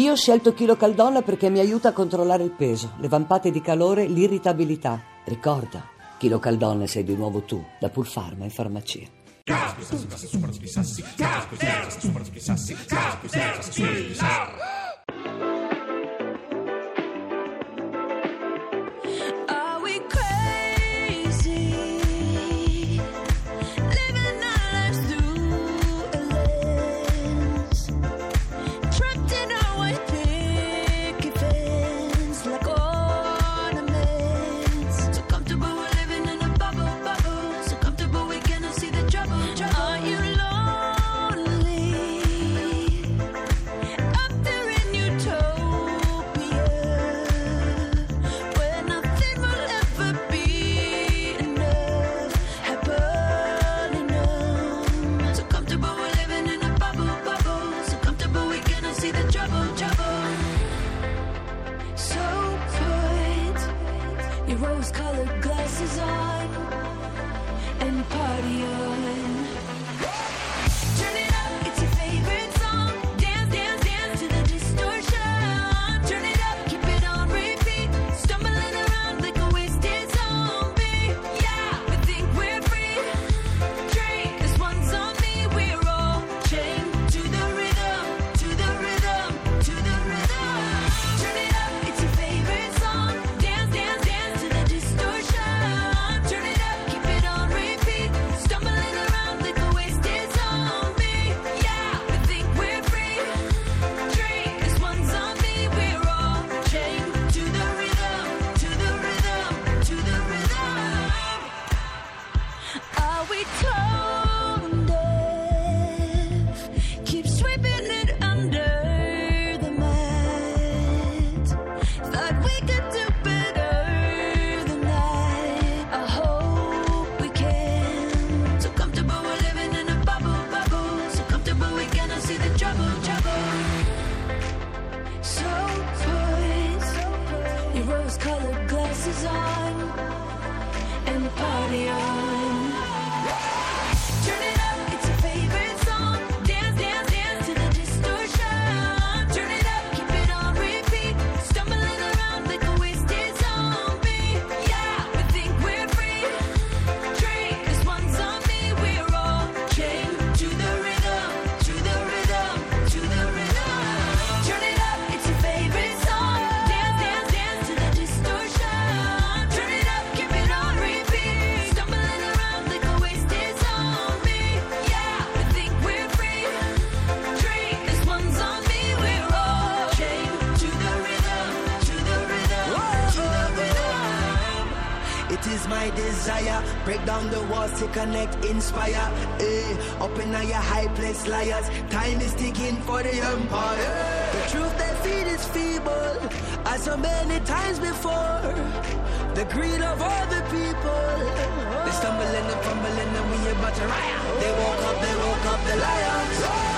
Io ho scelto Chilo Caldonna perché mi aiuta a controllare il peso, le vampate di calore, l'irritabilità. Ricorda, Chilo Caldonna sei di nuovo tu, da Pulfarma in farmacia. Are trouble, my desire. Break down the walls to connect, inspire. Eh, up in your high place, liars. Time is ticking for the empire. The truth they feed is feeble, as so many times before. The greed of all the people. They stumble and fumble and we about to riot. They woke up, they woke up the lions.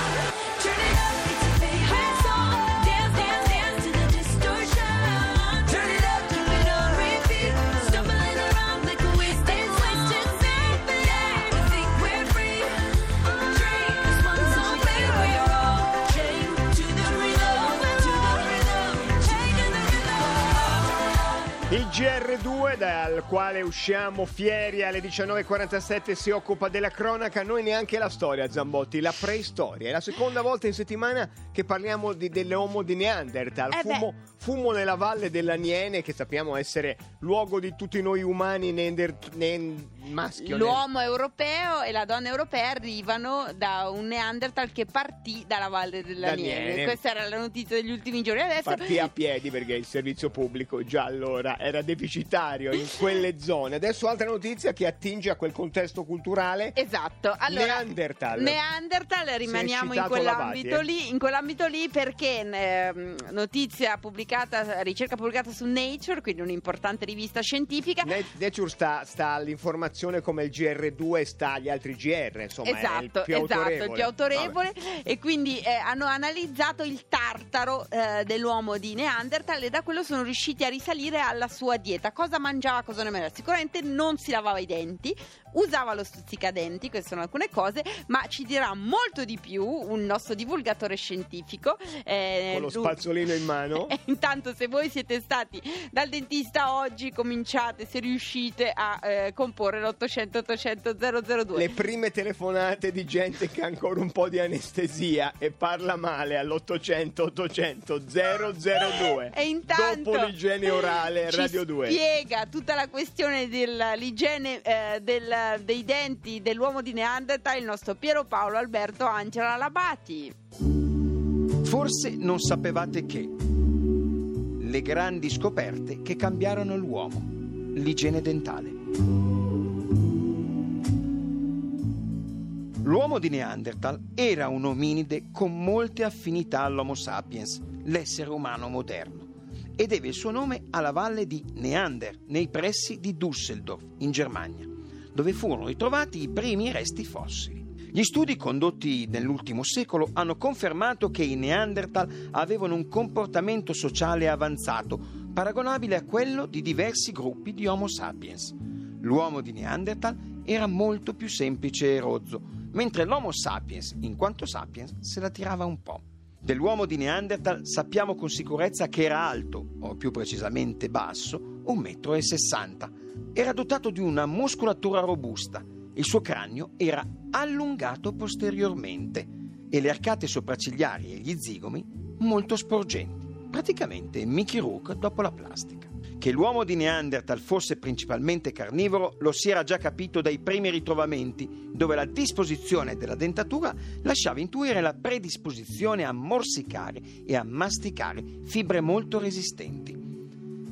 Dal quale usciamo fieri alle 19.47 si occupa della cronaca, noi neanche la storia Zambotti, la preistoria. È la seconda volta in settimana che parliamo di, dell'uomo di Neanderthal, Eh fumo, fumo nella valle della Niene che sappiamo essere luogo di tutti noi umani neander, nen- maschio. L'uomo europeo e la donna europea arrivano da un Neanderthal che partì dalla Valle della Da Nieve. Nieve. Questa era la notizia degli ultimi giorni. Adesso Partì a piedi perché il servizio pubblico già allora era deficitario in quelle zone. Adesso altra notizia che attinge a quel contesto culturale. Esatto, allora Neanderthal. Neanderthal, rimaniamo in quell'ambito eh? lì, in quell'ambito lì perché ehm, notizia pubblicata, ricerca pubblicata su Nature, quindi un'importante rivista scientifica. Nature sta, sta all'informazione come il GR2 sta agli altri GR, insomma, è il Esatto, più esatto, autorevole. il più autorevole e quindi eh, hanno analizzato il tartaro eh, dell'uomo di Neanderthal e da quello sono riusciti a risalire alla sua dieta. Cosa mangiava, cosa non mangiava? Sicuramente non si lavava i denti, usava lo stuzzicadenti, queste sono alcune cose, ma ci dirà molto di più un nostro divulgatore scientifico. eh, Con lo lui- spazzolino in mano. E intanto se voi siete stati dal dentista oggi cominciate, se riuscite a eh, comporre l'800 800 002. Le prime telefonate di gente che ha ancora un po' di anestesia e parla male all'800 800 002. E intanto Dopo l'igiene orale, Radio 2. spiega tutta la questione dell'igiene eh, del- dei denti dell'uomo di Neanderthal il nostro Piero Paolo Alberto Angela Labati. Forse non sapevate che le grandi scoperte che cambiarono l'uomo, l'igiene dentale. L'uomo di Neanderthal era un ominide con molte affinità all'Homo sapiens, l'essere umano moderno, e deve il suo nome alla valle di Neander, nei pressi di Düsseldorf, in Germania, dove furono ritrovati i primi resti fossili. Gli studi condotti nell'ultimo secolo hanno confermato che i Neanderthal avevano un comportamento sociale avanzato, paragonabile a quello di diversi gruppi di Homo sapiens. L'uomo di Neanderthal era molto più semplice e rozzo, mentre l'Homo sapiens, in quanto sapiens, se la tirava un po'. Dell'uomo di Neanderthal sappiamo con sicurezza che era alto, o più precisamente basso, 1,60 m. Era dotato di una muscolatura robusta, il suo cranio era allungato posteriormente e le arcate sopraccigliari e gli zigomi molto sporgenti, praticamente Mickey Rourke dopo la plastica. Che l'uomo di Neanderthal fosse principalmente carnivoro lo si era già capito dai primi ritrovamenti, dove la disposizione della dentatura lasciava intuire la predisposizione a morsicare e a masticare fibre molto resistenti.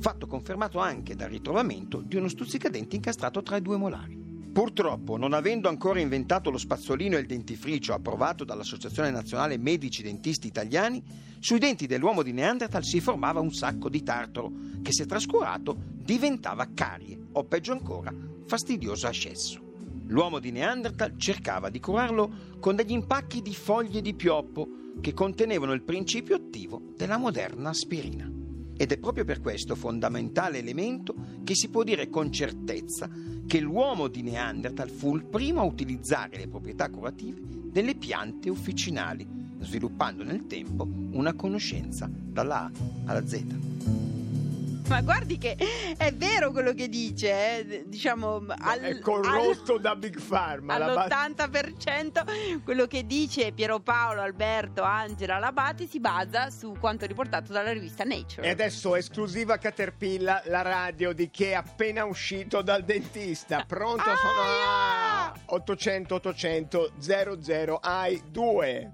Fatto confermato anche dal ritrovamento di uno stuzzicadenti incastrato tra i due molari. Purtroppo, non avendo ancora inventato lo spazzolino e il dentifricio approvato dall'Associazione Nazionale Medici Dentisti Italiani, sui denti dell'uomo di Neanderthal si formava un sacco di tartaro che, se trascurato, diventava carie o, peggio ancora, fastidioso ascesso. L'uomo di Neanderthal cercava di curarlo con degli impacchi di foglie di pioppo che contenevano il principio attivo della moderna aspirina. Ed è proprio per questo fondamentale elemento che si può dire con certezza che l'uomo di Neanderthal fu il primo a utilizzare le proprietà curative delle piante officinali, sviluppando nel tempo una conoscenza dalla A alla Z. Ma guardi che è vero quello che dice, eh, diciamo al- è corrotto da Big Pharma. la ba- all'80% quello che dice Piero Paolo, Alberto, Angela Labati si basa su quanto riportato dalla rivista Nature. E adesso esclusiva Caterpillar, la radio di chi è appena uscito dal dentista. Pronto? Sono a 800 800 00 ai 2.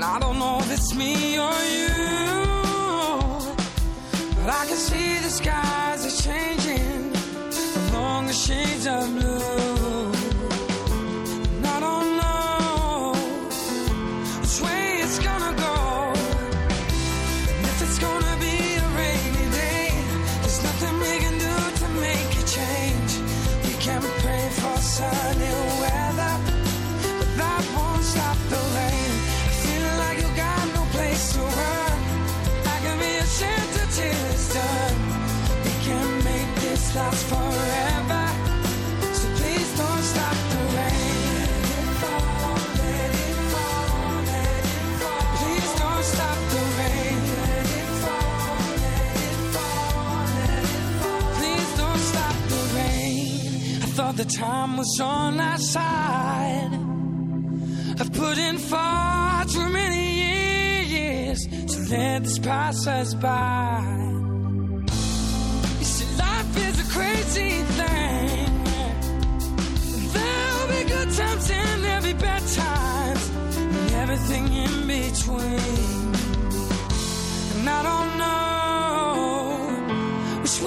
And I don't know if it's me or you, but I can see the skies are changing along the shades of blue. Time was on our side. I've put in far too many years to let this pass us by. You see, life is a crazy thing. There'll be good times and there'll be bad times, and everything in between. And I don't know which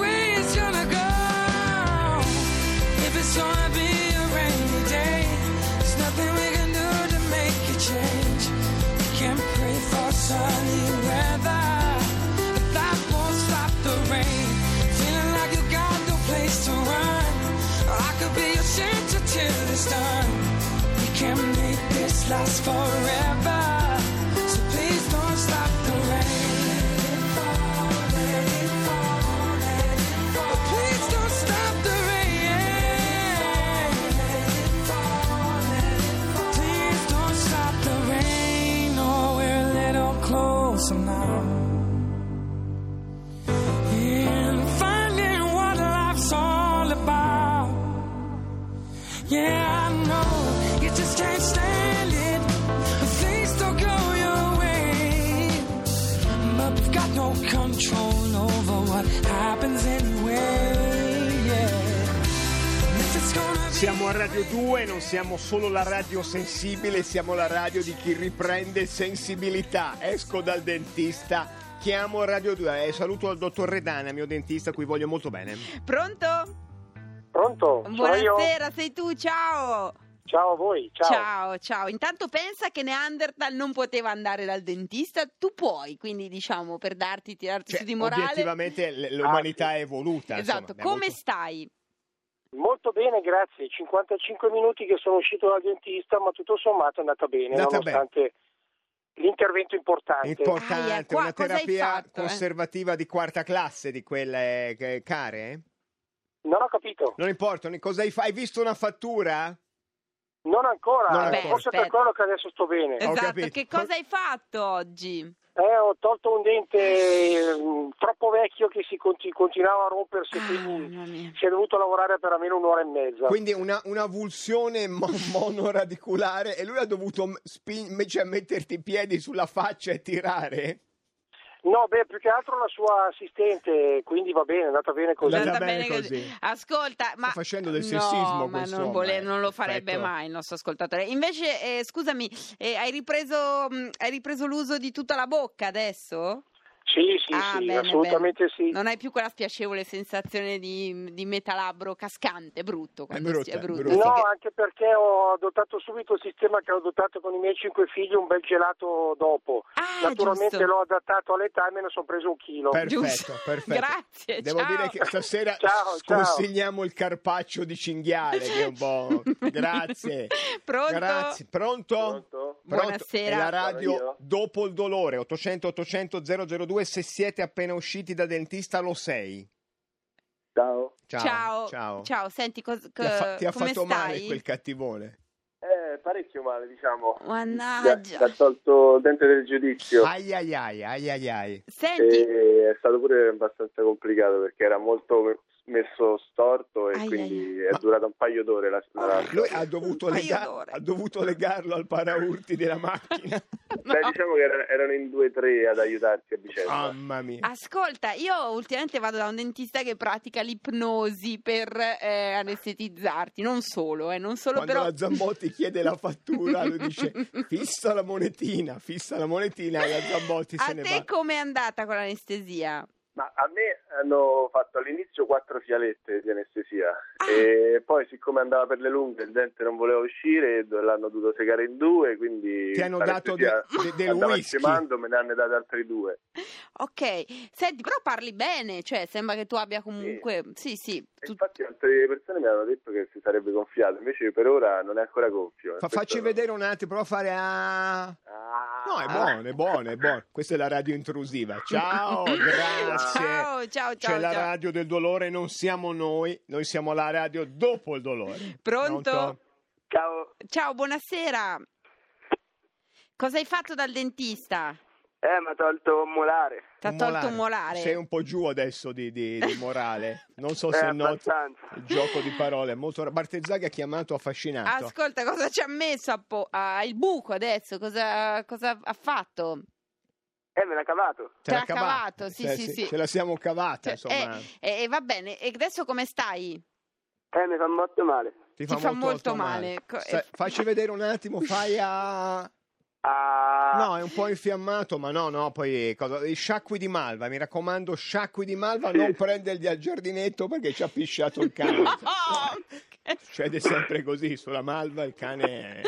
sunny weather, but that won't stop the rain. Feeling like you got no place to run. I could be your shelter till it's done. We can make this last forever. Radio 2, non siamo solo la radio sensibile, siamo la radio di chi riprende sensibilità. Esco dal dentista, chiamo Radio 2 e saluto il dottor Redana, mio dentista, a cui voglio molto bene. Pronto? Pronto? Buonasera, sei tu, ciao. Ciao a voi, ciao. Ciao, ciao. Intanto pensa che Neanderthal non poteva andare dal dentista, tu puoi, quindi diciamo per darti, tirarti Cioè, su di morale. obiettivamente l- l'umanità è evoluta. Esatto, insomma, come avuto- stai? Molto bene, grazie. 55 minuti che sono uscito dal dentista, ma tutto sommato è andata bene, Andata nonostante l'intervento importante. Importante, Aia, qua una terapia fatto, eh? conservativa di quarta classe di quelle eh, care? non ho capito. Non importa, cosa hai, hai visto una fattura? Non ancora, Non eh, ancora. forse per Aspetta. quello che adesso sto bene. Esatto, che cosa hai fatto oggi? Eh, ho tolto un dente eh, troppo vecchio che si conti- continuava a rompersi, Ah, quindi si è dovuto lavorare per almeno un'ora e mezza. Quindi una, una vulsione mo- monoradiculare e lui ha dovuto invece a metterti i piedi sulla faccia e tirare? No, beh, più che altro la sua assistente, quindi va bene, è andata bene così. È andata bene così. Ascolta, ma facendo del no, sessismo ma questo non, vole- non lo farebbe Perfetto. mai il nostro ascoltatore. Invece, eh, scusami, eh, hai, ripreso, mh, hai ripreso l'uso di tutta la bocca adesso? Sì, sì, Ah, sì, bene, assolutamente bene. sì. Non hai più quella spiacevole sensazione di, di metalabro cascante, brutto. brutto, si- è è brutto. No, che- anche perché ho adottato subito il sistema che ho adottato con i miei cinque figli, un bel gelato dopo. Ah, Naturalmente giusto. l'ho adattato all'età e me ne sono preso un chilo. Perfetto, Giusto. perfetto. Grazie, Devo ciao. dire che stasera Ciao, ciao. consigliamo il carpaccio di cinghiale, che è un po'... Grazie. Pronto? Grazie. Pronto? Pronto? Buonasera. È la radio io. dopo il dolore, 800 800 002, se siete appena usciti da dentista lo sei. Ciao. Ciao. Ciao, Ciao. ciao, senti, cos- Ti ha, fa- ti ha come fatto stai? male quel cattivone. Eh, parecchio male, diciamo. Mannaggia. Mi ha tolto il dente del giudizio. Ai ai ai, ai ai ai. Senti, E è stato pure abbastanza complicato perché era molto messo storto e Ai, quindi ai. è durata un paio d'ore la, la Lui storia. ha dovuto, lega- d'ore. ha dovuto legarlo al paraurti della macchina. Beh, diciamo che erano, erano in due o tre ad aiutarsi a vicenda. Mamma mia. Ascolta, io ultimamente vado da un dentista che pratica l'ipnosi per eh, anestetizzarti, non solo, eh, non solo Quando però... la Zambotti chiede la fattura, lui dice fissa la monetina, fissa la monetina e la Zambotti A se ne te va. com'è andata con l'anestesia? Ma a me hanno fatto all'inizio quattro fialette di anestesia Ah. e poi siccome andava per le lunghe il dente non voleva uscire l'hanno dovuto segare in due quindi Ti hanno dato de- de- del whisky. scemando, me ne hanno date altri due Ok, senti, però parli bene, cioè sembra che tu abbia comunque... Sì, sì, E tu- infatti altre persone mi hanno detto che si sarebbe gonfiato invece per ora non è ancora gonfio Fa- Questo- facci vedere un attimo, prova a fare a... Ah. No, è buono, è buono, è buono. Questa è la radio intrusiva. Ciao, grazie. Ciao, ciao, ciao, C'è la ciao. radio del dolore, non siamo noi, noi siamo la radio dopo il dolore. Pronto? ciao Ciao, buonasera. Cosa hai fatto dal dentista? eh mi ha tolto un molare Ti ha tolto un molare? Sei un po' giù adesso di, di- di morale. Non so Eh, se noti il gioco di parole. è Molto... Bartezzaghi ha chiamato affascinato. Ascolta, cosa ci ha messo a po- ah, il buco adesso? Cosa, cosa ha fatto? Eh me l'ha cavato Ce te l'ha cavato, sì, Eh, sì, sì. Ce la siamo cavata, Cioè, insomma. eh, eh, va bene, e adesso come stai? eh mi fa molto male Ti ti fa molto male. Co- Sa- eh, facci vedere un attimo, fai a... ah No, è un po' infiammato, ma no, no, poi cosa... i sciacqui di malva, mi raccomando, sciacqui di malva, non prenderli al giardinetto perché ci ha pisciato il cane. Oh, che- Succede sempre così, sulla malva il cane...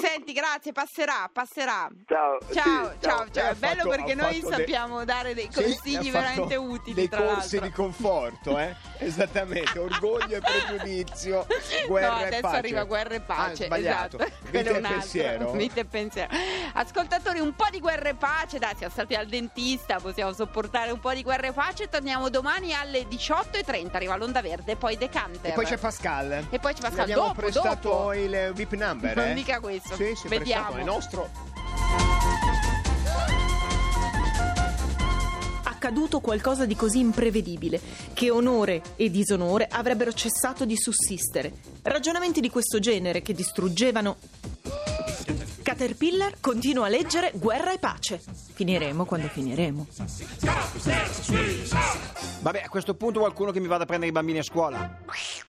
Senti, grazie, passerà, passerà. Ciao. Ciao, sì, ciao, ciao. Eh, È bello fatto- perché noi fatto de- sappiamo dare dei Sì, consigli fatto veramente utili. Dei tra corsi l'altro. di conforto, eh? Esattamente, orgoglio e pregiudizio, guerra no, e adesso pace. arriva guerra e pace. Ah, sbagliato. Esatto. Vita e un pensiero. Vita e pensiero. Ascoltatori, un po' di guerra e pace. Dai, siamo stati al dentista, possiamo sopportare un po' di guerra e pace. Torniamo domani alle 18.30. Arriva l'Onda Verde, poi Decanter. E poi c'è Pascal. E poi c'è Pascal. Gli abbiamo Dopo, prestato dopo. il VIP number. Eh? Dica questo. Sì, sì, Vediamo. è nostro. accaduto qualcosa di così imprevedibile che onore e disonore avrebbero cessato di sussistere. Ragionamenti di questo genere che distruggevano. Caterpillar continua a leggere Guerra e pace. Finiremo quando finiremo. Vabbè, a questo punto qualcuno che mi vada a prendere i bambini a scuola.